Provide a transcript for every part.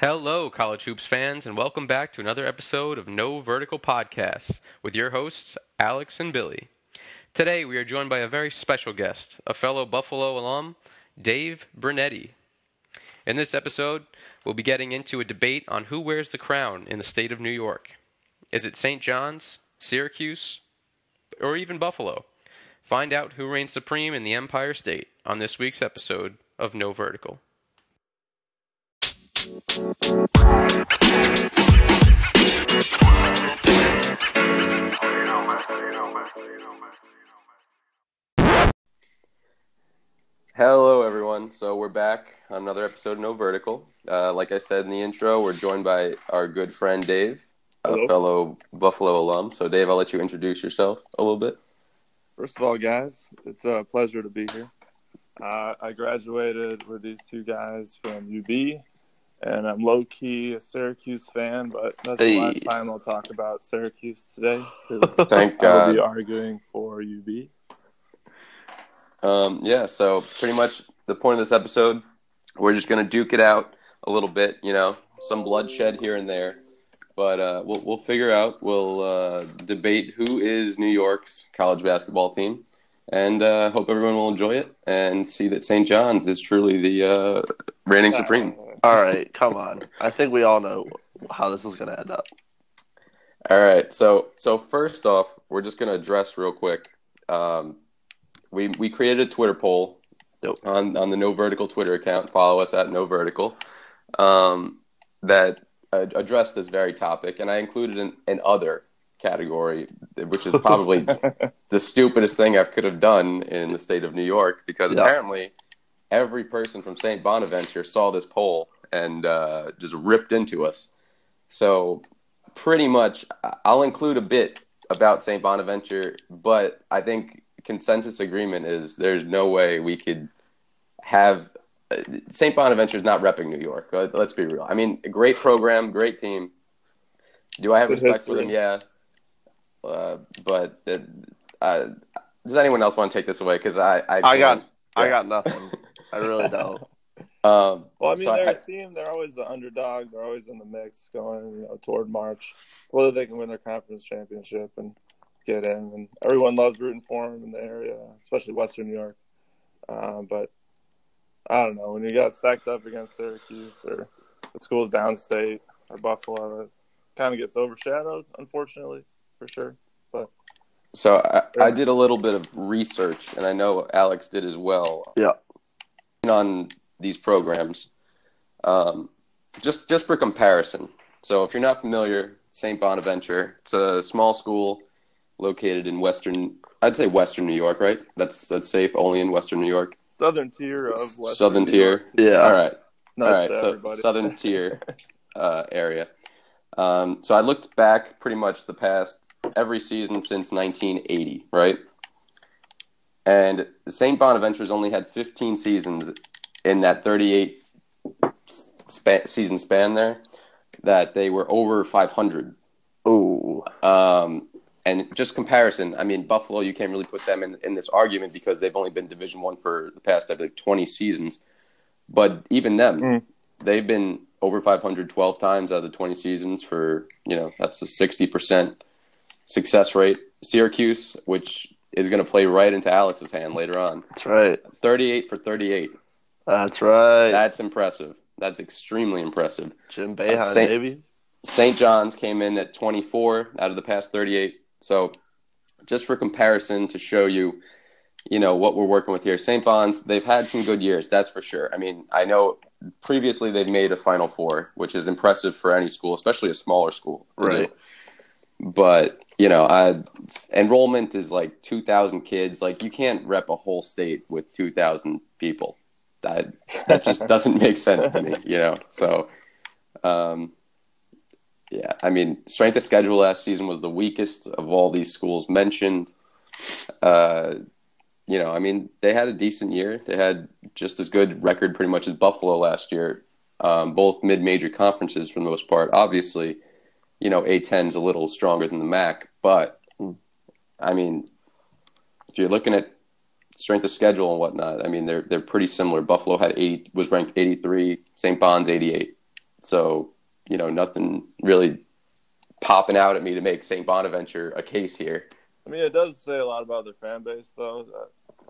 Hello, College Hoops fans, and welcome back to another episode of No Vertical Podcasts with your hosts, Alex and Billy. Today, we are joined by a very special guest, a fellow Buffalo alum, Dave Brunetti. In this episode, we'll be getting into a debate on who wears the crown in the state of New York. Is it St. John's, Syracuse, or even Buffalo? Find out who reigns supreme in the Empire State on this week's episode of No Vertical. Hello, everyone. So we're back on another episode of No Vertical. Uh, like I said in the intro, we're joined by our good friend Dave, Hello. a fellow Buffalo alum. So, Dave, I'll let you introduce yourself a little bit. First of all, guys, it's a pleasure to be here. Uh, I graduated with these two guys from UB, and I'm low key a Syracuse fan, but that's Hey. the last time I'll talk about Syracuse today Thank I will be arguing for UB. Um, yeah, so pretty much the point of this episode, we're just going to duke it out a little bit, you know, some bloodshed here and there. But uh, we'll, we'll figure out, we'll uh, debate who is New York's college basketball team. And uh, hope everyone will enjoy it and see that St. John's is truly the uh, reigning supreme. All right, come on. I think we all know how this is going to end up. All right. So so first off, we're just going to address real quick. Um, we we created a Twitter poll on on the No Vertical Twitter account. Follow us at No Vertical. Um, that uh, addressed this very topic, and I included an, an other category, which is probably the stupidest thing I could have done in the state of New York because Yeah. apparently every person from St. Bonaventure saw this poll and uh, just ripped into us. So, pretty much, I- I'll include a bit about St. Bonaventure, but I think consensus agreement is there's no way we could have uh, St. Bonaventure is not repping New York. Let- Let's be real. I mean, great program, great team. Do I have Good respect for them? Yeah. Uh, but uh, uh, does anyone else want to take this away? Because I, I, I got, I got nothing. I really don't. Um, Well, I mean, so they're I- a team. They're always the underdog. They're always in the mix, going you know toward March, so whether they can win their conference championship and get in. And everyone loves rooting for them in the area, especially Western New York. Um, but I don't know when you got stacked up against Syracuse or the schools downstate or Buffalo, it kind of gets overshadowed, unfortunately, for sure. But So I, I did a little bit of research, and I know Alex did as well. Yeah. On these programs, um, just just for comparison. So if you're not familiar, St. Bonaventure, it's a small school located in western. I'd say Western New York, right? That's that's safe. Only in Western New York. Southern tier of Western Southern New tier. York, too. Yeah. All right. Nice All right, to so everybody. southern tier uh, area. Um, so I looked back pretty much the past every season since 1980, right? And St. Bonaventure's only had 15 seasons in that 38 spa- season span there that they were over 500. Ooh. Um, and just comparison, I mean, Buffalo, you can't really put them in, in this argument because they've only been Division One for the past, I think, 20 seasons. But even them, Mm. they've been over 512 times out of the 20 seasons for, you know, that's a 60% success rate. Syracuse, which is going to play right into Alex's hand later on, That's right. 38 for 38. That's right. That's impressive. That's extremely impressive. Jim uh, Boeheim, Saint- baby. St. John's came in at 24 out of the past 38. So, just for comparison, to show you, you know, what we're working with here, St. Bon's, they've had some good years, that's for sure. I mean, I know previously they've made a Final Four, which is impressive for any school, especially a smaller school. Right. do. But, you know, I, enrollment is like 2,000 kids. Like, you can't rep a whole state with 2,000 people. That, that just doesn't make sense to me, you know? So, um, yeah, I mean, strength of schedule last season was the weakest of all these schools mentioned. Uh, you know, I mean, they had a decent year. They had just as good record pretty much as Buffalo last year. Um, both mid-major conferences for the most part. Obviously, you know, A10 is a little stronger than the MAC, but hmm. I mean, if you're looking at strength of schedule and whatnot, I mean, they're they're pretty similar. Buffalo had 80 was ranked 83, St. Bon's 88. so you know nothing really popping out at me to make St. Bonaventure a case here. I mean, it does say a lot about their fan base, though.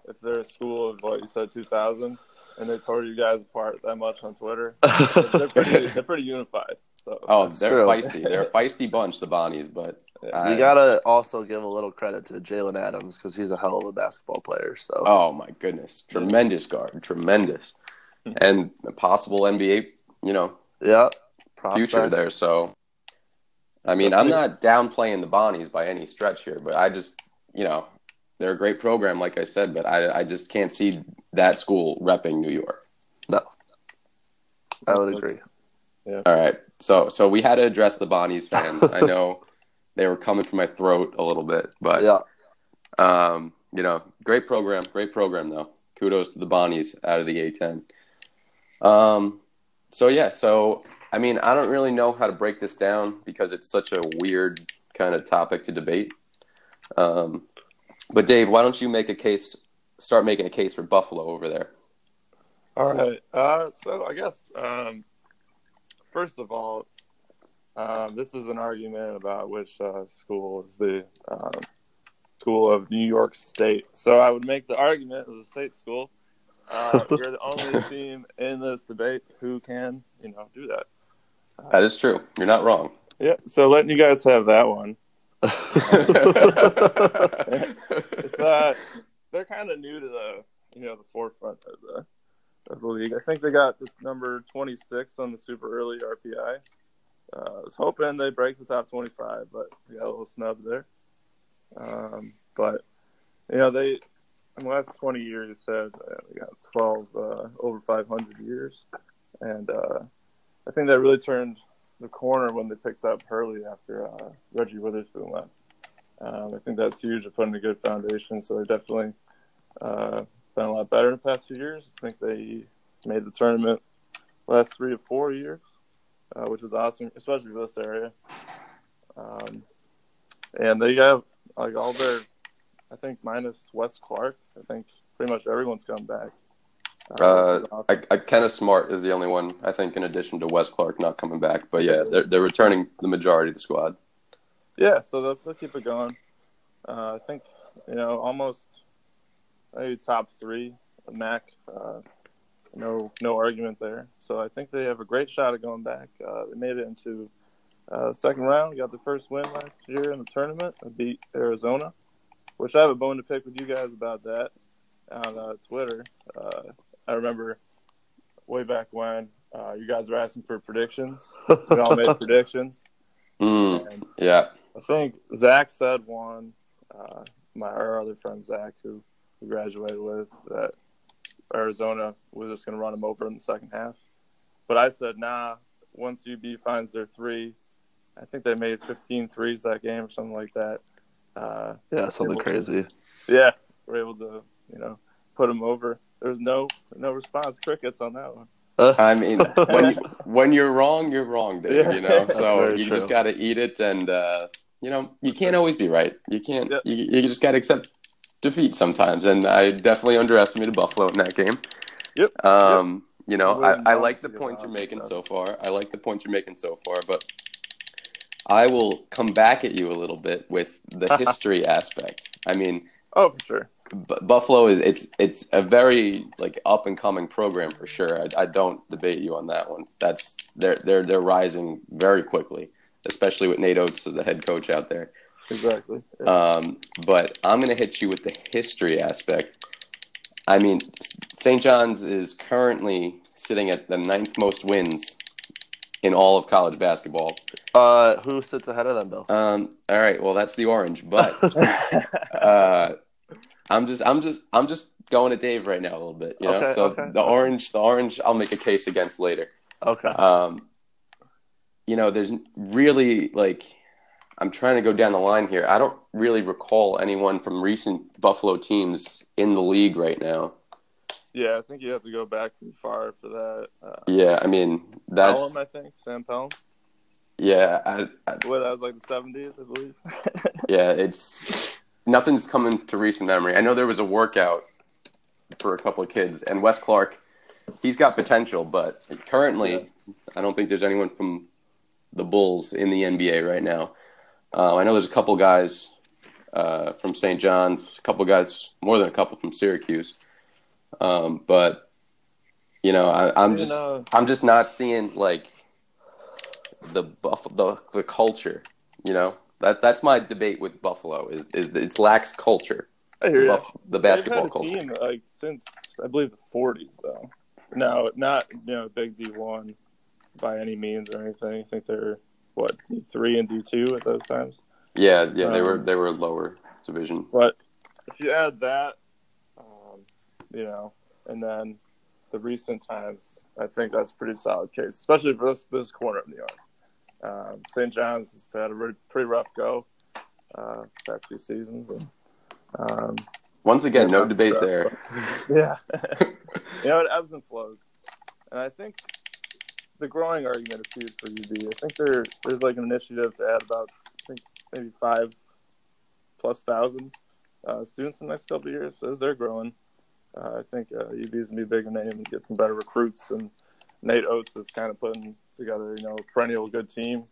If they're a school of what you said, two thousand, and they tore you guys apart that much on Twitter, they're pretty, they're pretty unified. So Oh, they're true. feisty. They're a feisty bunch, the Bonnies, but I- you gotta also give a little credit to Jalen Adams because he's a hell of a basketball player. So Oh my goodness, tremendous guard, tremendous, and a possible NBA, you know, yeah, prospect. future there. So, I mean, I'm not downplaying the Bonnies by any stretch here, but I just, you know, they're a great program, like I said, but I, I just can't see that school repping New York. No, I would agree. Yeah. All right, so so we had to address the Bonnies fans. I know they were coming from my throat a little bit, but Yeah, Um, you know, great program, great program though. Kudos to the Bonnies out of the A10. Um, so yeah, so I mean, I don't really know how to break this down because it's such a weird kind of topic to debate. Um, but Dave, why don't you make a case? Start making a case for Buffalo over there. All right. Uh, so I guess um, first of all, um, this is an argument about which uh, school is the um, school of New York State. So I would make the argument as a state school. Uh, you're the only team in this debate who can, you know, do that. That is true. You're not wrong. Yeah. So letting you guys have that one. It's uh, they're kind of new to the, you know, the forefront of the of the league. I think they got the number 26 on the super early RPI. Uh, I was hoping they break the top 25, but we got a little snub there. Um, but you know, they in the last 20 years, said uh, they got 12 uh, over 500 years, and uh, I think that really turned the corner when they picked up Hurley after uh, Reggie Witherspoon left. Um, I think that's huge. They're putting a good foundation, so they're definitely uh, been a lot better in the past few years. I think they made the tournament last three to four years, uh, which was awesome, especially for this area. Um, and they have like all their, I think minus Wes Clark. I think pretty much everyone's come back. Uh, awesome. I, I, Ikenna Smart is the only one I think, in addition to Wes Clark, not coming back. But yeah, they're they're returning the majority of the squad. Yeah, so they'll, they'll keep it going. Uh, I think you know almost maybe top three. Mac, uh, no no argument there. So I think they have a great shot at going back. Uh, they made it into uh, second round. Got the first win last year in the tournament. Beat Arizona, which I have a bone to pick with you guys about that on uh, Twitter. Uh, I remember way back when uh, you guys were asking for predictions. We all made predictions. Mm, yeah. I think Zach said one. Uh, my our other friend Zach, who we graduated with, that Arizona was just going to run him over in the second half. But I said, nah. Once UB finds their three, I think they made 15 threes that game or something like that. Uh, yeah, something It was- crazy. yeah, we're able to, you know, put them over. There was no no response, crickets on that one. I mean, when you, when you're wrong, you're wrong, dude. Yeah. You know, That's so you true. just got to eat it, and uh, you know, you can't always be right. You can't. Yep. You, you just got to accept defeat sometimes. And I definitely underestimated Buffalo in that game. Yep. Um, You know, I, I like the points you're lot of making so far. I like the points you're making so far, but I will come back at you a little bit with the history aspect. I mean, Oh, for sure. B- Buffalo is it's it's a very like up and coming program for sure. I, I don't debate you on that one. That's they're they're they're rising very quickly, especially with Nate Oates as the head coach out there. Exactly. Yeah. Um, but I'm going to hit you with the history aspect. I mean, St. John's is currently sitting at the ninth most wins in all of college basketball. Uh, who sits ahead of them, Bill? Um, all right, well that's the orange, but uh, I'm just I'm just I'm just going to Dave right now a little bit. You know, Okay, so okay, the orange, the orange, I'll make a case against later. okay. Um, you know, there's really like I'm trying to go down the line here. I don't really recall anyone from recent Buffalo teams in the league right now. yeah, I think you have to go back pretty far for that. Uh, Yeah, I mean that's Pellom, I think Sam Pellom. yeah, I, I, What that was like the seventies, I believe. yeah. It's nothing's coming to recent memory. I know there was a workout for a couple of kids, and Wes Clark, he's got potential, but currently I don't think there's anyone from the Bulls in the NBA right now. Uh, I know there's a couple guys uh, from St. John's, a couple guys, more than a couple from Syracuse. Um, but you know, I, I'm You just know- I'm just not seeing like the buff the the culture. You know, that that's my debate with Buffalo is is that it lacks culture. I hear The, you. Buff, the basketball culture. team like since I believe the 40s, though. No, not you know big D1 by any means or anything. I think they're what D3 and D2 at those times. Yeah, yeah, they Um, were they were lower division. But if you add that, um, you know, and then the recent times, I think that's a pretty solid case, especially for this this corner of New York. Um, St. John's has had a re- pretty rough go uh, past few seasons, and um, Once again, no debate there. yeah, you know, it ebbs and flows, and I think the growing argument is huge for UB. I think there there's like an initiative to add about I think maybe five plus thousand uh, students in the next couple of years. As they're growing, uh, I think uh, is gonna be a bigger name and get some better recruits. And Nate Oates is kind of putting together, you know, a perennial good team.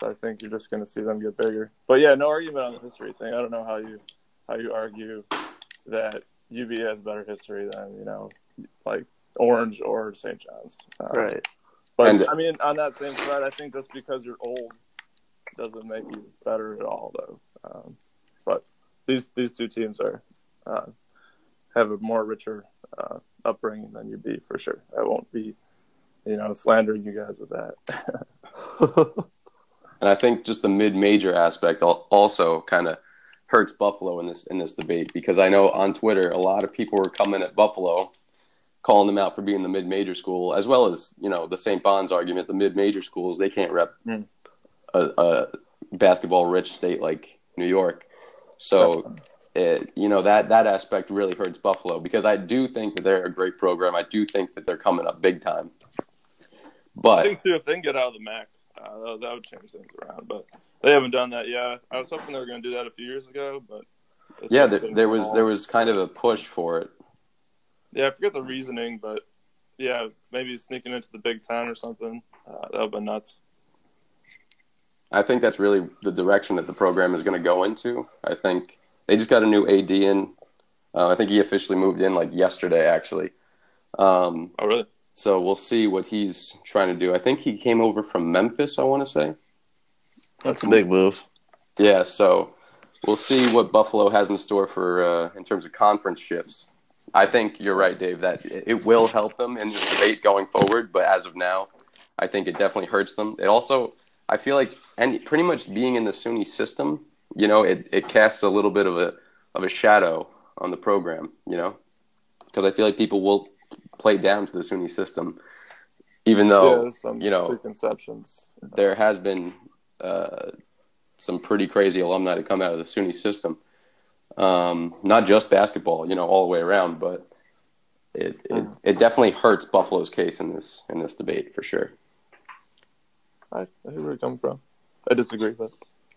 So I think you're just gonna see them get bigger. But yeah, no argument on the history thing. I don't know how you how you argue that UB has better history than you know, like Orange or St. John's. Uh, Right. But And- I mean, on that same side, I think just because you're old doesn't make you better at all, though. Um, but these these two teams are uh, have a more richer uh, upbringing than you'd be for sure. I won't be, you know, slandering you guys with that. And I think just the mid-major aspect also kind of hurts Buffalo in this in this debate because I know on Twitter a lot of people were coming at Buffalo, calling them out for being the mid-major school, as well as you know the St. Bon's argument. The mid-major schools they can't rep Mm. a, a basketball-rich state like New York, so. It, you know that that aspect really hurts Buffalo because I do think that they're a great program. I do think that they're coming up big time. But I think too, if they can get out of the MAC, uh, that, that would change things around. But they haven't done that yet. I was hoping they were going to do that a few years ago, but yeah, there, there was there was kind of a push for it. Yeah, I forget the reasoning, but yeah, maybe sneaking into the Big Ten or something. Uh, that would have been nuts. I think that's really the direction that the program is going to go into. I think they just got a new AD in. Uh, I think he officially moved in like yesterday, actually. Um, Oh, really? so we'll see what he's trying to do. I think he came over from Memphis. I want to say. That's a big move. Yeah, so we'll see what Buffalo has in store for uh, in terms of conference shifts. I think you're right, Dave, that it will help them in this debate going forward. But as of now, I think it definitely hurts them. It also, I feel like, and pretty much being in the SUNY system, you know, it, it casts a little bit of a of a shadow on the program, you know, because I feel like people will play down to the SUNY system, even though some you know preconceptions. there has been uh, some pretty crazy alumni to come out of the SUNY system. Um, not just basketball, you know, all the way around, but it, it it definitely hurts Buffalo's case in this in this debate for sure. I, I hear where you're coming from. I disagree, but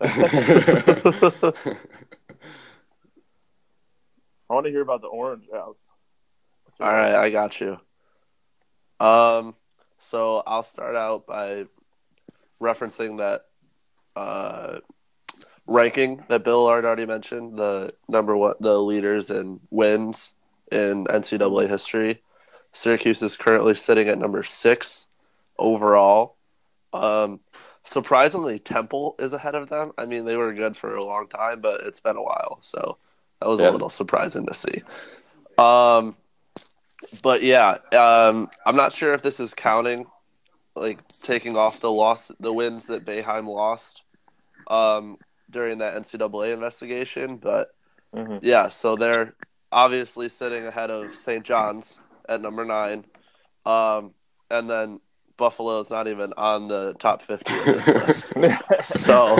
I want to hear about the Orange house. What's your- All right, I got you. Um, so I'll start out by referencing that uh, ranking that Bill had already mentioned. The number one, the leaders in wins in NCAA history. Syracuse is currently sitting at number six overall. Um, surprisingly, Temple is ahead of them. I mean, they were good for a long time, but it's been a while, so that was Yeah. a little surprising to see. Um, but yeah, um, I'm not sure if this is counting, like taking off the loss, the wins that Boeheim lost um, during that NCAA investigation. But Mhm. yeah, so they're obviously sitting ahead of St. John's at number nine, um, and then Buffalo is not even on the top 50 of this list. So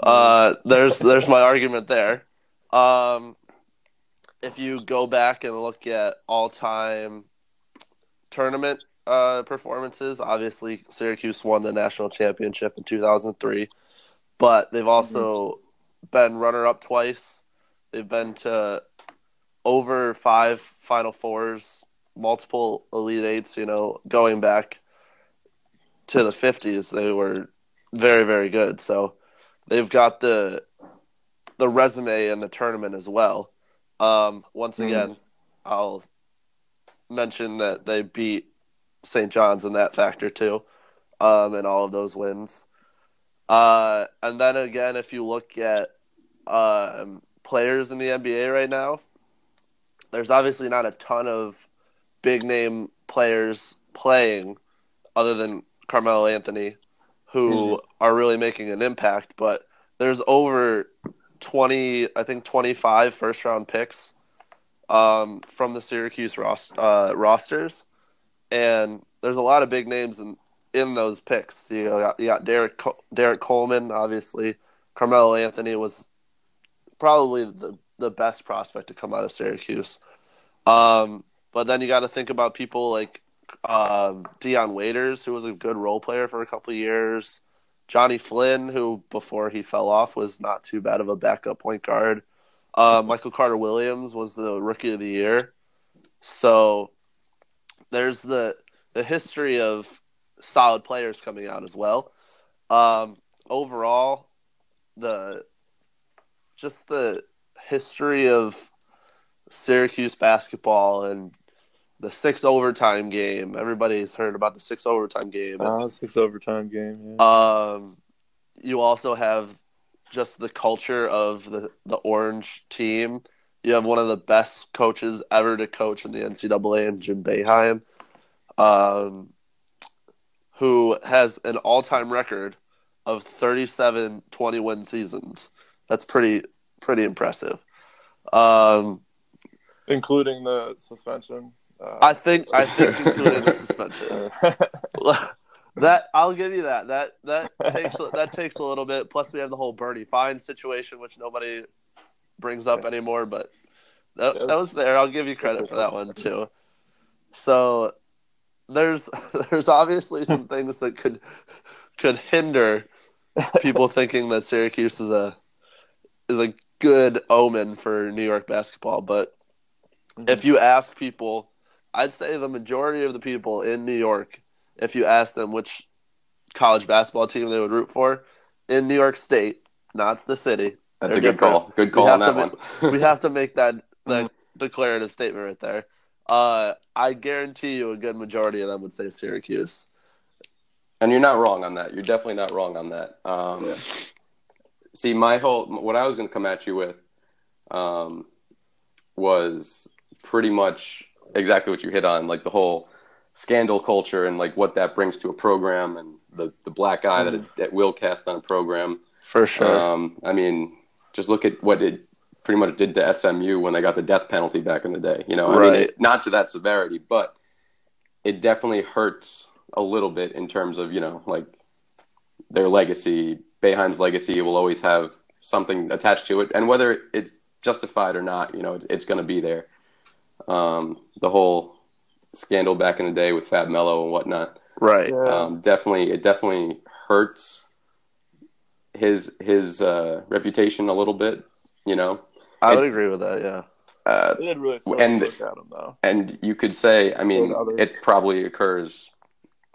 uh, there's there's my argument there. Um, if you go back and look at all time tournament uh, performances, obviously Syracuse won the national championship in 2003, but they've also been runner up twice. They've been to over five Final Fours multiple Elite Eights. You know, going back to the '50s, they were very, very good. So they've got the the resume in the tournament as well. Um, once Mhm. again, I'll mention that they beat St. John's in that factor too, um, in all of those wins. Uh, and then again, if you look at um, players in the NBA right now, there's obviously not a ton of big name players playing other than Carmelo Anthony who are really making an impact, but there's over 20, I think 25 first round picks um, from the Syracuse ros- uh, rosters. And there's a lot of big names in, in those picks. You got, you got Derek, Derrick Coleman, obviously. Carmelo Anthony was probably the, the best prospect to come out of Syracuse. Um, but then you got to think about people like um, Dion Waiters, who was a good role player for a couple of years. Johnny Flynn, who before he fell off was not too bad of a backup point guard. Uh, Michael Carter Williams was the rookie of the year. So there's the the history of solid players coming out as well. Um, overall, the just the history of Syracuse basketball and the six overtime game. Everybody's heard about the six overtime game. Uh, six overtime game. Yeah. Um, you also have just the culture of the the orange team. You have one of the best coaches ever to coach in the NCAA, and Jim Boeheim, um, who has an all time record of 37 20 win seasons. That's pretty pretty impressive. Um, Including the suspension. Uh, I think I think including the suspension. that I'll give you that. That that takes that takes a little bit. Plus, we have the whole Bernie Fine situation, which nobody brings up anymore. But that, that was there. I'll give you credit for that one too. So there's there's obviously some things that could could hinder people thinking that Syracuse is a is a good omen for New York basketball. But mm-hmm. if you ask people, I'd say the majority of the people in New York, if you ask them which college basketball team they would root for in New York State, not the city. That's a good different. call. Good We call have on that to one. we have to make that that mm-hmm. declarative statement right there. Uh, I guarantee you, a good majority of them would say Syracuse. And you're not wrong on that. You're definitely not wrong on that. Um, Yeah. See, my whole what I was going to come at you with um, was pretty much exactly what you hit on, like the whole scandal culture and like what that brings to a program and the the black eye that it, that will cast on a program. For sure. Um, I mean, just look at what it pretty much did to SMU when they got the death penalty back in the day. You know, I mean, Right. it, not to that severity, but it definitely hurts a little bit in terms of you know like their legacy. Boeheim's legacy will always have something attached to it, and whether it's justified or not, you know, it's, it's going to be there. Um, the whole scandal back in the day with Fab Melo and whatnot right. Yeah. um, definitely it definitely hurts his his uh, reputation a little bit, you know. I would agree with that. Yeah. Uh, they did really and- look at him though. and you could say, I mean, it probably occurs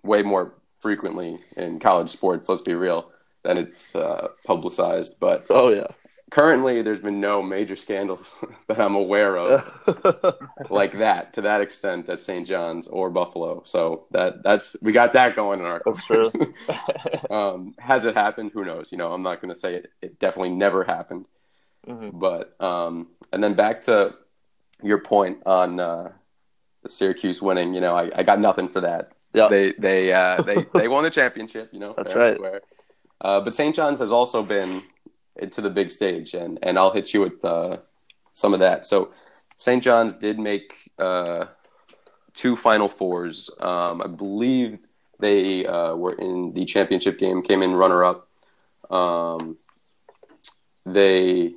way more frequently in college sports. Let's be real, than it's uh, publicized. But Oh yeah. currently, there's been no major scandals that I'm aware of like that to that extent at St. John's or Buffalo. So that that's we got that going in our. That's true. um, has it happened? Who knows? You know, I'm not going to say it. It definitely never happened. Mhm. But um, and then back to your point on uh, the Syracuse winning. You know, I, I got nothing for that. Yeah. They they uh, they they won the championship. You know, That's right. square. Uh, but St. John's has also been to the big stage, and and I'll hit you with uh, some of that. So St. John's did make uh, two Final Fours. Um, I believe they uh, were in the championship game, came in runner up. Um, they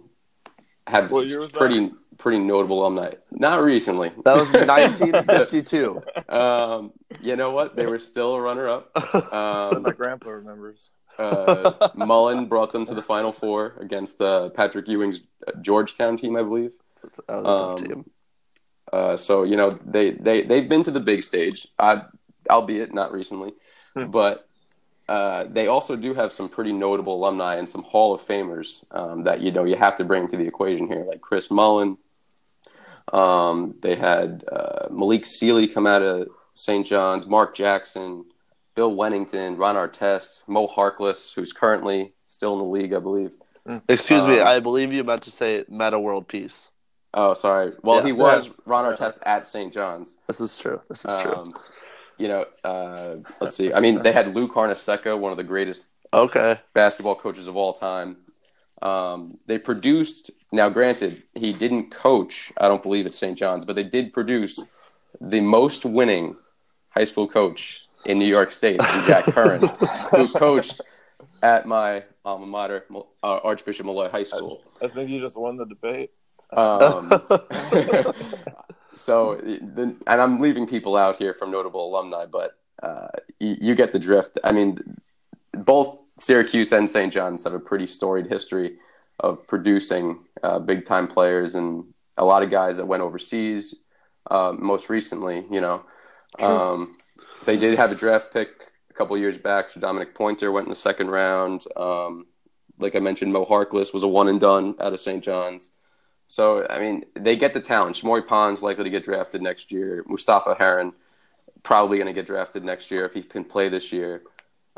have What year was that? pretty pretty notable alumni. Not recently. That was 1952. um, you know what? They were still a runner up. Um, My grandpa remembers. uh, Mullin brought them to the Final Four against uh, Patrick Ewing's uh, Georgetown team, I believe. that was a tough Um, team. Uh, so you know they they they've been to the big stage, I, albeit not recently, Hmm. but uh, they also do have some pretty notable alumni and some Hall of Famers um, that you know you have to bring to the equation here, like Chris Mullin. Um, they had uh, Malik Sealy come out of St. John's, Mark Jackson, Bill Wennington, Ron Artest, Mo Harkless, who's currently still in the league, I believe. Excuse me, Um, I believe you meant to say Meta World Peace. Oh, sorry. Well, Yeah. he was Yeah. Ron Artest at St. John's. This is true. This is true. You know, uh, let's see. I mean, they had Lou Carnesecca, one of the greatest Okay. basketball coaches of all time. Um, they produced. Now, granted, he didn't coach. I don't believe at St. John's, but they did produce the most winning high school coach in New York State, Jack Curran, who coached at my alma mater, uh, Archbishop Molloy High School. I think you just won the debate. Um, so, the, and I'm leaving people out here from notable alumni, but uh, you, you get the drift. I mean, both Syracuse and St. John's have a pretty storied history of producing uh, big time players and a lot of guys that went overseas. Uh, most recently, you know, um, they did have a draft pick a couple years back. So Dominic Pointer went in the second round. Um, like I mentioned, Mo Harkless was a one and done out of St. John's. So I mean, they get the talent. Shamorie Ponds likely to get drafted next year. Mustapha Heron probably going to get drafted next year if he can play this year.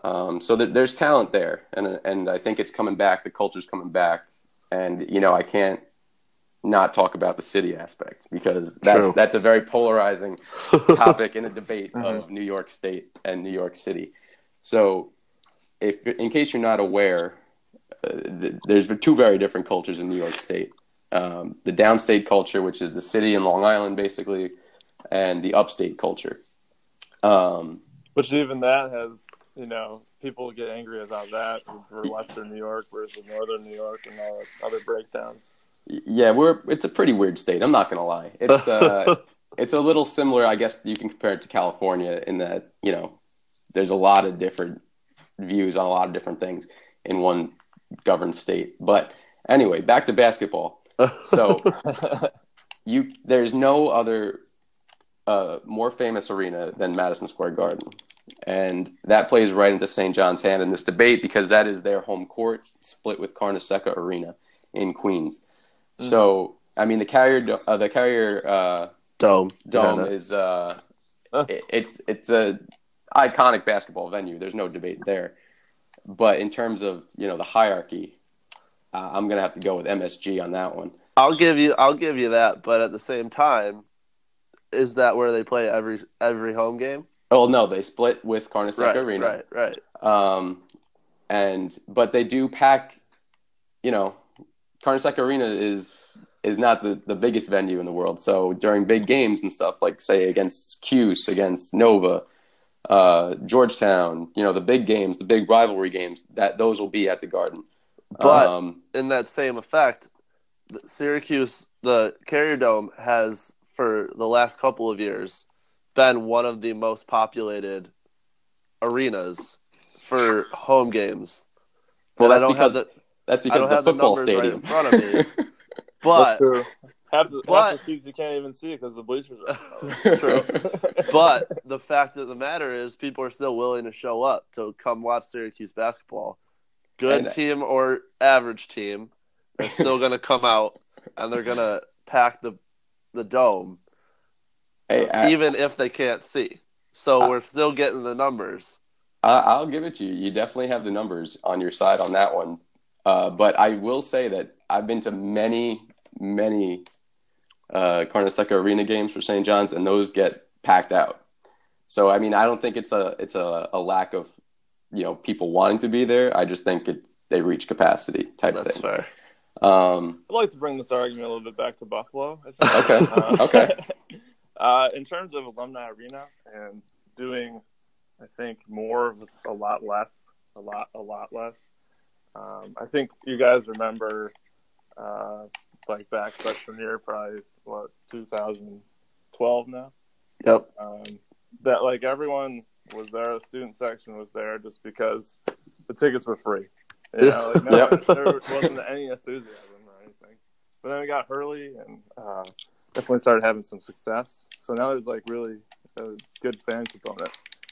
Um, so th- there's talent there, and and I think it's coming back. The culture's coming back, and you know I can't not talk about the city aspect because that's True. that's a very polarizing topic in a debate of New York State and New York City. So, if in case you're not aware, uh, th- there's two very different cultures in New York State. Um, the downstate culture, which is the city and Long Island, basically, and the upstate culture. Um, Which even that has, you know, people get angry about that for Western New York versus Northern New York and all the other breakdowns. yeah, we're it's a pretty weird state. I'm not gonna lie. It's uh, it's a little similar, I guess. You can compare it to California in that you know there's a lot of different views on a lot of different things in one governed state. But anyway, back to basketball. So you there's no other uh, more famous arena than Madison Square Garden, and that plays right into St. John's hand in this debate because that is their home court, split with Carnesecca Arena in Queens. So I mean, the Carrier uh, the Carrier uh, Dome. Dome Yeah, is uh, Huh. it, it's it's a iconic basketball venue. There's no debate there. But in terms of you know the hierarchy, uh, I'm gonna have to go with MSG on that one. I'll give you. I'll give you that. But at the same time, is that where they play every every home game? Oh no, they split with Carnesecca right. Arena. Right. Right. Um, and but they do pack. You know, Carnesecca Arena is is not the, the biggest venue in the world. So during big games and stuff, like say against Cuse, against Nova, uh, Georgetown, you know, the big games, the big rivalry games, that those will be at the Garden. But um, in that same effect, Syracuse, the Carrier Dome has for the last couple of years been one of the most populated arenas for home games. well, And that's I don't because have the, that's I because don't it's a have the football numbers right stadium. in front of me. That's but true. Half the, half but- the seats you can't even see because the bleachers are. It's true. but the fact of the matter is, people are still willing to show up to come watch Syracuse basketball. Good And- team or average team, they're still going to come out and they're going to pack the the dome, hey, I, even if they can't see. So I- we're still getting the numbers. I, I'll give it to you. You definitely have the numbers on your side on that one. Uh, but I will say that I've been to many, many uh, Carnesecca Arena games for St. John's, and those get packed out. So I mean, I don't think it's a it's a, a lack of you know people wanting to be there. I just think it they reach capacity type That's thing. fair. Um, I'd like to bring this argument a little bit back to Buffalo. I think. Okay, Uh, okay. Uh, in terms of alumni arena and doing, I think more with a lot less, a lot, a lot less. Um, I think you guys remember, uh, like back freshman year, probably what 2012 now. Yep. Um, that like everyone was there, the student section was there just because the tickets were free. You know, like, no, Yep. there wasn't any enthusiasm or anything. But then we got Hurley, and uh, definitely started having some success. So now there's like really a good fan component.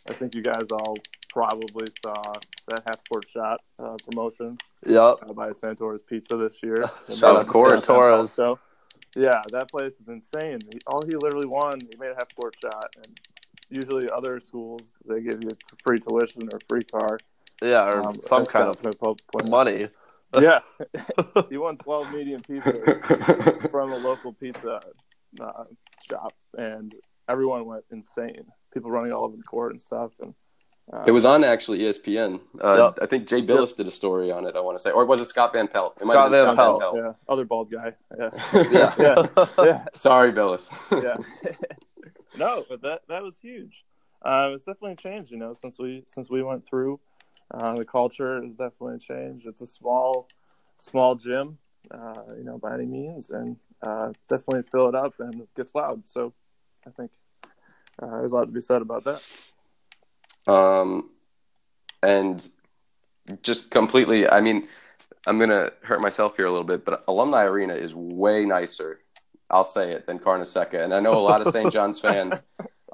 I think you guys all probably saw that half court shot uh, promotion Yep. uh, by Santora's Pizza this year. To Course. Santora's. So, yeah, that place is insane. He, all he literally won, he made a half court shot, and usually other schools they give you free tuition or free car, Yeah, or um, some kind of No point. money. Yeah, he won twelve medium pizzas from a local pizza uh, shop, and everyone went insane. People running all over the court and stuff, and uh, It was on actually ESPN. Uh, Yep. I think Jay Bilas did a story on it. I want to say, or was it Scott Van Pelt? It might Scott have been Van Pelt. yeah, other bald guy. Yeah, Yeah. yeah, yeah. Sorry, Bilas. yeah. no, but that that was huge. Um, it's definitely changed, you know, since we since we went through. Uh, the culture has definitely changed. It's a small, small gym, uh, you know, by any means, and uh, definitely fill it up and it gets loud. So, I think uh, there's a lot to be said about that. Um, and just completely, I mean, I'm to hurt myself here a little bit, but Alumni Arena is way nicer, I'll say it, than Carnesecca. And I know a lot of St. John's fans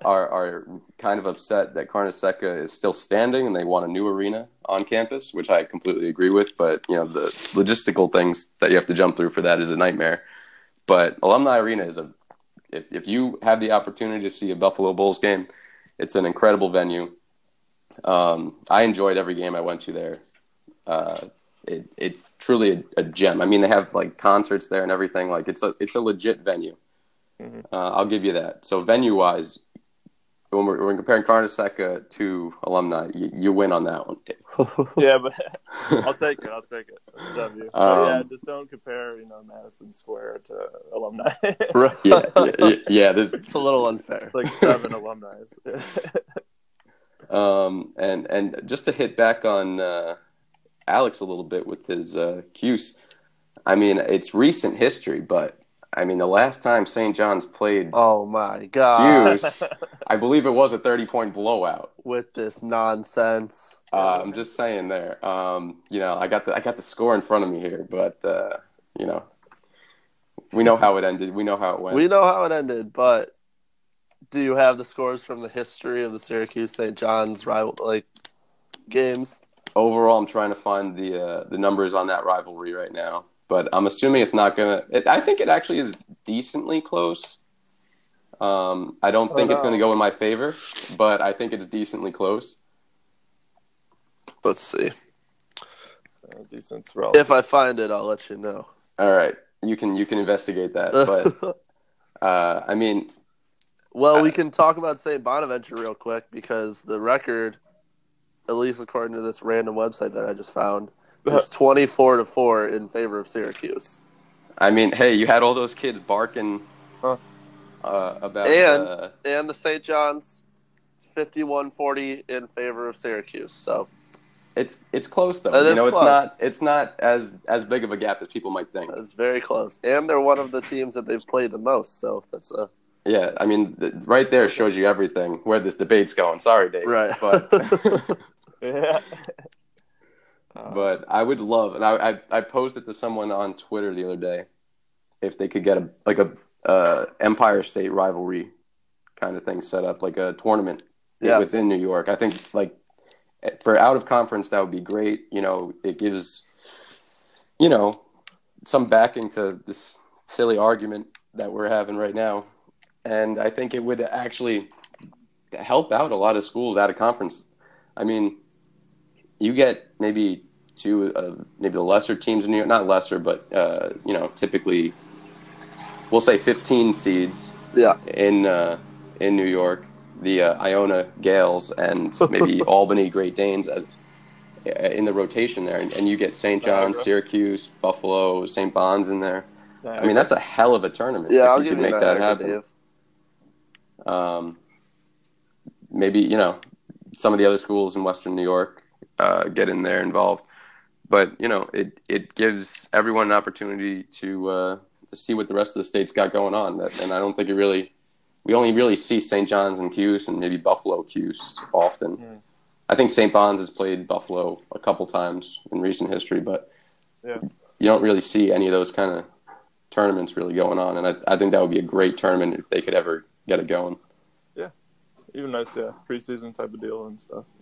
are, are kind of upset that Carnesecca is still standing and they want a new arena on campus, which I completely agree with. But, you know, the logistical things that you have to jump through for that is a nightmare. But Alumni Arena is a, if, if you have the opportunity to see a Buffalo Bulls game, it's an incredible venue. Um, I enjoyed every game I went to there. Uh, it, it's truly a, a gem. I mean, they have like concerts there and everything. Like it's a it's a legit venue. Mhm. Uh, I'll give you that. So venue wise, when we're, when comparing Carnesecca to alumni, you, you win on that one. Yeah, but I'll take it. I'll take it. That's a W. Yeah, Um, just don't compare, you know, Madison Square to alumni. Right. yeah, yeah, yeah, yeah. There's It's a little unfair. like seven alumni. Um, and and just to hit back on uh, Alex a little bit with his uh, Cuse, I mean it's recent history, but I mean the last time St. John's played Oh my god. Cuse, I believe it was a thirty point blowout. With this nonsense. Uh, I'm just saying there. Um, you know, I got the I got the score in front of me here, but uh, you know, we know how it ended. We know how it went. We know how it ended, but do you have the scores from the history of the Syracuse St. John's rival like games? Overall, I'm trying to find the uh, the numbers on that rivalry right now, but I'm assuming it's not gonna. It, I think it actually is decently close. Um, I don't Oh, think it's going to go in my favor, but I think it's decently close. Let's see. Uh, decent relative. If I find it, I'll let you know. All right, you can you can investigate that, but uh, I mean, well, we can talk about St. Bonaventure real quick because the record, at least according to this random website that I just found, is twenty-four to four in favor of Syracuse. I mean, hey, you had all those kids barking Huh. uh, about And- uh, And the St. John's, 51-40 in favor of Syracuse. So it's it's close though. It you is know, it's not it's not as as big of a gap as people might think. It's very close. And they're one of the teams that they've played the most. So that's a Yeah, I mean, th- right there shows you everything where this debate's going. Sorry, Dave. right. But yeah. But I would love, and I, I I posted to someone on Twitter the other day if they could get a like a uh, Empire State rivalry kind of thing set up, like a tournament Yeah. within New York. I think like for out of conference that would be great. You know, it gives you know some backing to this silly argument that we're having right now, and I think it would actually help out a lot of schools out of conference. I mean, you get maybe two, uh, maybe the lesser teams in New York, not lesser, but uh, you know, typically we'll say 15 seeds yeah. in uh, in New York, the uh, Iona Gaels and maybe Albany Great Danes as, in the rotation there, and, and you get St. John's, Niagara. Syracuse, Buffalo, St. Bon's in there. yeah, I mean, that's a hell of a tournament. Yeah, if I'll you give could you make that, that happen. Dave. Um, maybe you know some of the other schools in Western New York uh, get in there involved, but you know it it gives everyone an opportunity to uh, to see what the rest of the state's got going on. That, and I don't think it really we only really see St. John's and Cuse and maybe Buffalo Cuse often. Mm. I think St. Bon's has played Buffalo a couple times in recent history, but Yeah. you don't really see any of those kind of tournaments really going on, and I, I think that would be a great tournament if they could ever get it going. Yeah, even nice, yeah, preseason type of deal and stuff.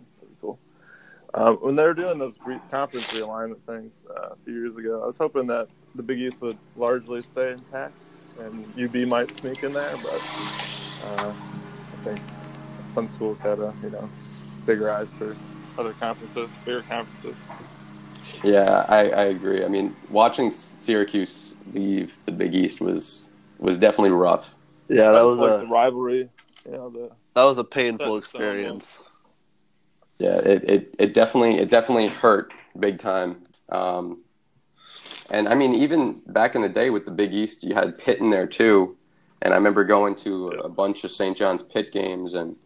That'd be cool. Um, when they were doing those re- conference realignment things uh, a few years ago, I was hoping that the Big East would largely stay intact and UB might sneak in there, but uh, I think some schools had a you know bigger eyes for other conferences, bigger conferences. Yeah, I, I agree. I mean, watching Syracuse leave the Big East was was definitely rough. Yeah, that was like a the rivalry. You know, the that was a painful That's so experience. Yeah, it, it, it definitely it definitely hurt big time. Um, and I mean, even back in the day with the Big East, you had Pitt in there too. And I remember going to a bunch of St. John's Pitt games, and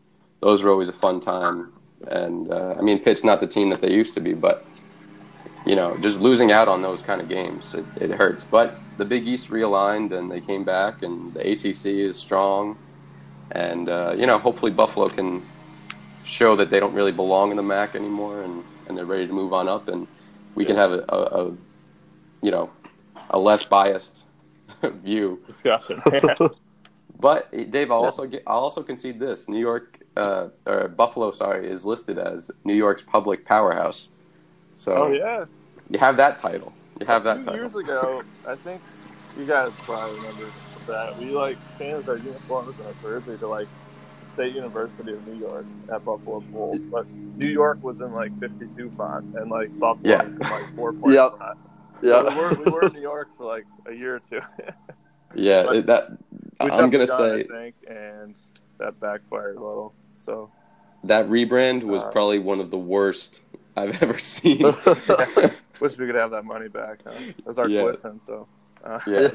those were always a fun time. And uh, I mean, Pitt's not the team that they used to be, but you know, just losing out on those kind of games, it, it hurts. But the Big East realigned, and they came back, and the ACC is strong. And uh, you know, hopefully Buffalo can show that they don't really belong in the MAC anymore, and, and they're ready to move on up, and we can have a, a, a you know a less biased view. discussion. But Dave, I'll also get, I'll also concede this: New York uh, or Buffalo, sorry, is listed as New York's public powerhouse. So oh yeah, you have that title. You have a that few years ago, I think you guys probably remember that we like changed our uniforms and our jersey to like State University of New York at Buffalo Bulls, but New York was in like 52 font and like Buffalo Yeah. was in like four point Yep. font. So we, Yeah, were, we were in New York for like a year or two. Yeah, But that I'm gonna say I think, and that backfired a little. So that rebrand was Uh, probably one of the worst I've ever seen. wish we could have that money back. Huh? That's our Yeah. tuition. So. Uh, yeah.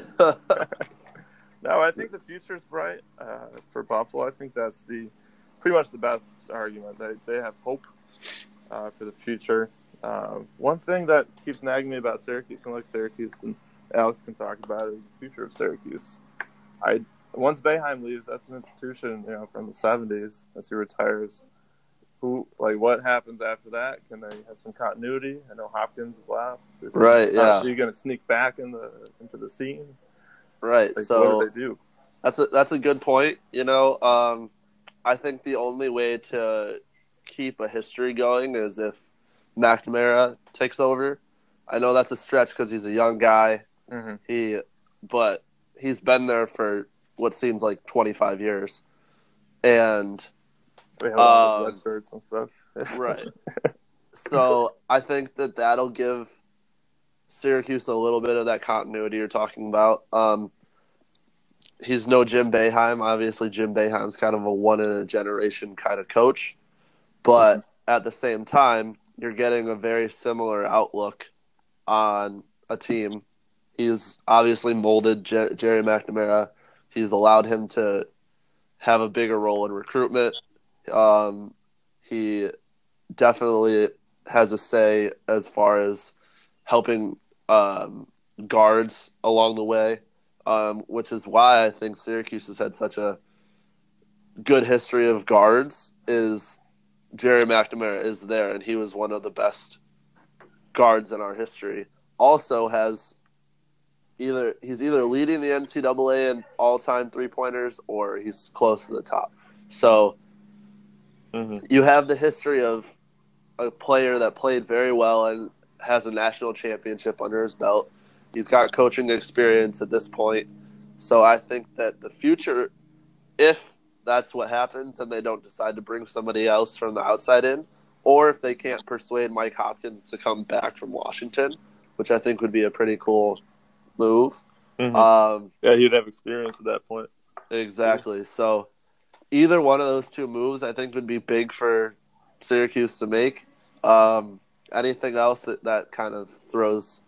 No, I think the future is bright uh, for Buffalo. I think that's the pretty much the best argument. They they have hope uh, for the future. Uh, one thing that keeps nagging me about Syracuse, and like Syracuse and Alex can talk about, is the future of Syracuse. I once Boeheim leaves, that's an institution, you know, from the '70s as he retires. Who like what happens after that? Can they have some continuity? I know Hopkins is left. Is he- Right, yeah. Are you going to sneak back in the into the scene? Right. Like, so what do they do? That's a that's a good point. You know, um, I think the only way to keep a history going is if McNamara takes over. I know that's a stretch because he's a young guy. Mm-hmm. He, but he's been there for what seems like 25 years, and We have all Um, those red shirts and stuff. right. so I think that that'll give Syracuse a little bit of that continuity you're talking about. Um, he's no Jim Boeheim. Obviously, Jim Boeheim's kind of a one in a generation kind of coach, but at the same time, you're getting a very similar outlook on a team. He's obviously molded Jer- Gerry McNamara. He's allowed him to have a bigger role in recruitment. Um, he definitely has a say as far as helping um, guards along the way, um, which is why I think Syracuse has had such a good history of guards. Is Gerry McNamara is there, and he was one of the best guards in our history. Also has either he's either leading the NCAA in all time three pointers or he's close to the top. So Mhm. you have the history of a player that played very well and has a national championship under his belt. He's got coaching experience at this point. So I think that the future, if that's what happens and they don't decide to bring somebody else from the outside in, or if they can't persuade Mike Hopkins to come back from Washington, which I think would be a pretty cool move. Mhm. Um, yeah, he'd have experience at that point. Exactly. So either one of those two moves, I think, would be big for Syracuse to make. Um, anything else that, that kind of throws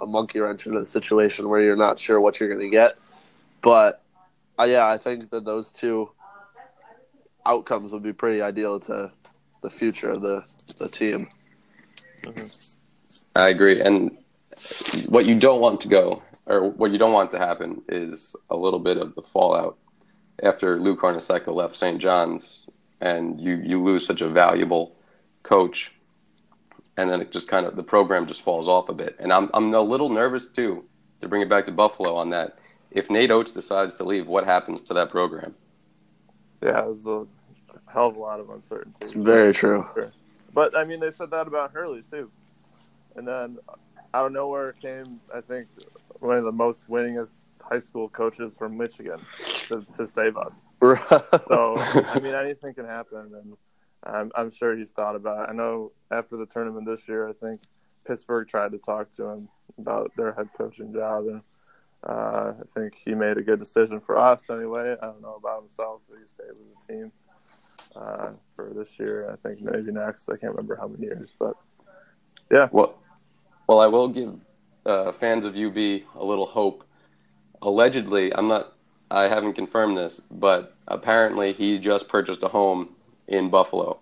a monkey wrench into the situation where you're not sure what you're going to get. But uh, yeah, I think that those two outcomes would be pretty ideal to the future of the, the team. I agree. And what you don't want to go, or what you don't want to happen, is a little bit of the fallout after Lou Carnesecca left St. John's, and you you lose such a valuable coach, and then it just kind of the program just falls off a bit. And I'm I'm a little nervous too to bring it back to Buffalo on that. If Nate Oats decides to leave, what happens to that program? Yeah, there's a hell of a lot of uncertainty. It's very true. But I mean, they said that about Hurley too. And then out of nowhere came, I think, one of the most winningest high school coaches from Michigan to, to save us. So I mean, anything can happen, and I'm, I'm sure he's thought about it. I know after the tournament this year, I think Pittsburgh tried to talk to him about their head coaching job, and uh, I think he made a good decision for us anyway. I don't know about himself, but he stayed with the team uh, for this year. I think maybe next. I can't remember how many years, but yeah. Well, well, I will give uh, fans of UB a little hope. Allegedly, I'm not. I haven't confirmed this, but apparently he just purchased a home in Buffalo.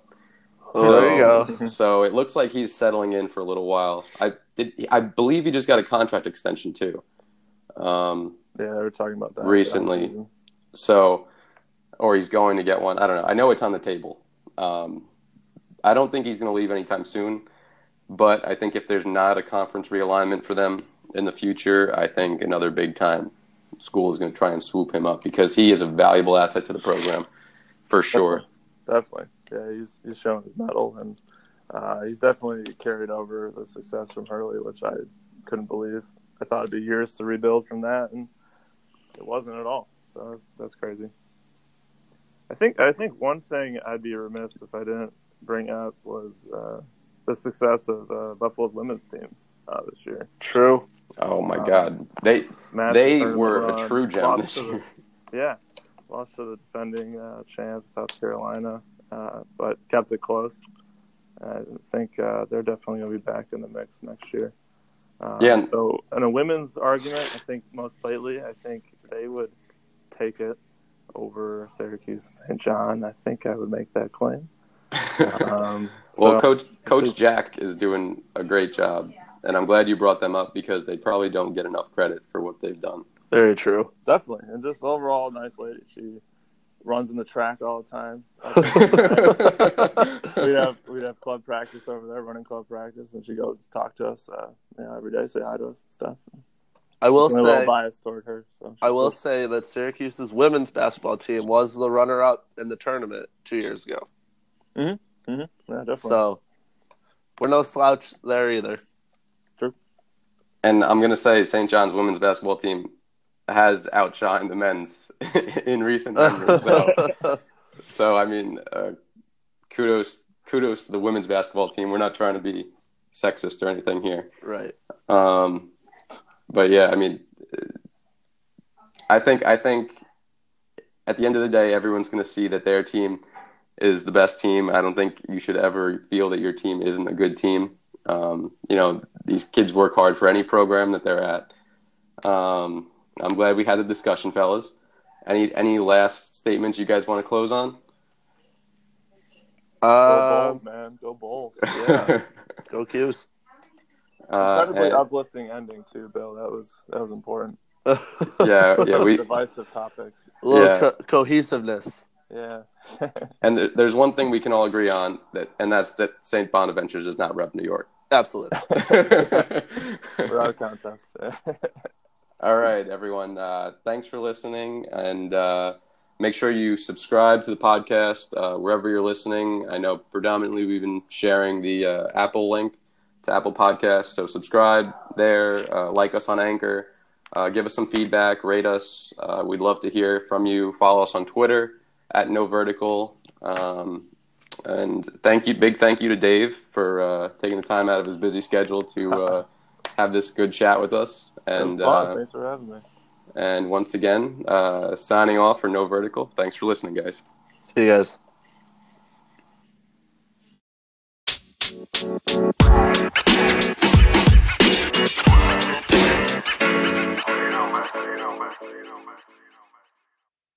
Oh, there you go. So it looks like he's settling in for a little while. I did. I believe he just got a contract extension too. Um, Yeah, they were talking about that Recently. season. so, or he's going to get one. I don't know. I know it's on the table. Um, I don't think he's going to leave anytime soon. But I think if there's not a conference realignment for them in the future, I think another big time school is going to try and swoop him up because he is a valuable asset to the program for sure. Definitely. Yeah, he's he's shown his mettle, and uh, he's definitely carried over the success from Hurley, which I couldn't believe. I thought it'd be years to rebuild from that, and it wasn't at all. So that's that's crazy. I think I think one thing I'd be remiss if I didn't bring up was uh, the success of uh, Buffalo's women's team uh, this year. True. Oh my Um, God, they Massive they tournament were a run, true gem this to the- year. Yeah, lost to the defending uh, champ, South Carolina, uh, but kept it close. I think uh, they're definitely going to be back in the mix next year. Uh, Yeah. So, in a women's argument, I think most lately, I think they would take it over Syracuse St. John. I think I would make that claim. Um, well, so- Coach Coach. Jack is doing a great job, and I'm glad you brought them up because they probably don't get enough credit for what they've done. Very true. Definitely, and just overall, nice lady. She runs in the track all the time. we'd have we'd have club practice over there, running club practice, and she'd go talk to us, uh, you know, every day, say hi to us and stuff. I will I'm a little say. biased toward her, so I will cool. say that Syracuse's women's basketball team was the runner-up in the tournament two years ago. Hmm. Yeah, definitely. So we're no slouch there either. True. And I'm going to say St. John's women's basketball team has outshined the men's in recent memory. So, so I mean, uh, kudos kudos to the women's basketball team. We're not trying to be sexist or anything here. right. Um, but yeah, I mean, I think I think at the end of the day, everyone's going to see that their team is the best team. I don't think you should ever feel that your team isn't a good team. Um, you know, these kids work hard for any program that they're at. Um, I'm glad we had the discussion, fellas. Any any last statements you guys want to close on? Go Um, Bulls, man, go Bulls. yeah. Go Qs. Uh, Incredibly and- uplifting ending too, Bill. That was that was important. yeah, yeah, we a divisive topic. A little Yeah. co- cohesiveness. Yeah, and th- there's one thing we can all agree on that, and that's that St. Bonaventure does not rep New York. Absolutely. we're out of contest. All right, everyone. Uh, thanks for listening, and uh, make sure you subscribe to the podcast uh, wherever you're listening. I know predominantly we've been sharing the uh, Apple link to Apple Podcasts, so subscribe there. Uh, like us on Anchor. Uh, give us some feedback. Rate us. We'd love to hear from you. Follow us on Twitter at No Vertical. Um, and thank you, big thank you to Dave for taking the time out of his busy schedule to have this good chat with us. And uh, thanks for having me. And once again, uh, signing off for No Vertical. Thanks for listening, guys. See you guys. you know, man. You know, man. You know, man.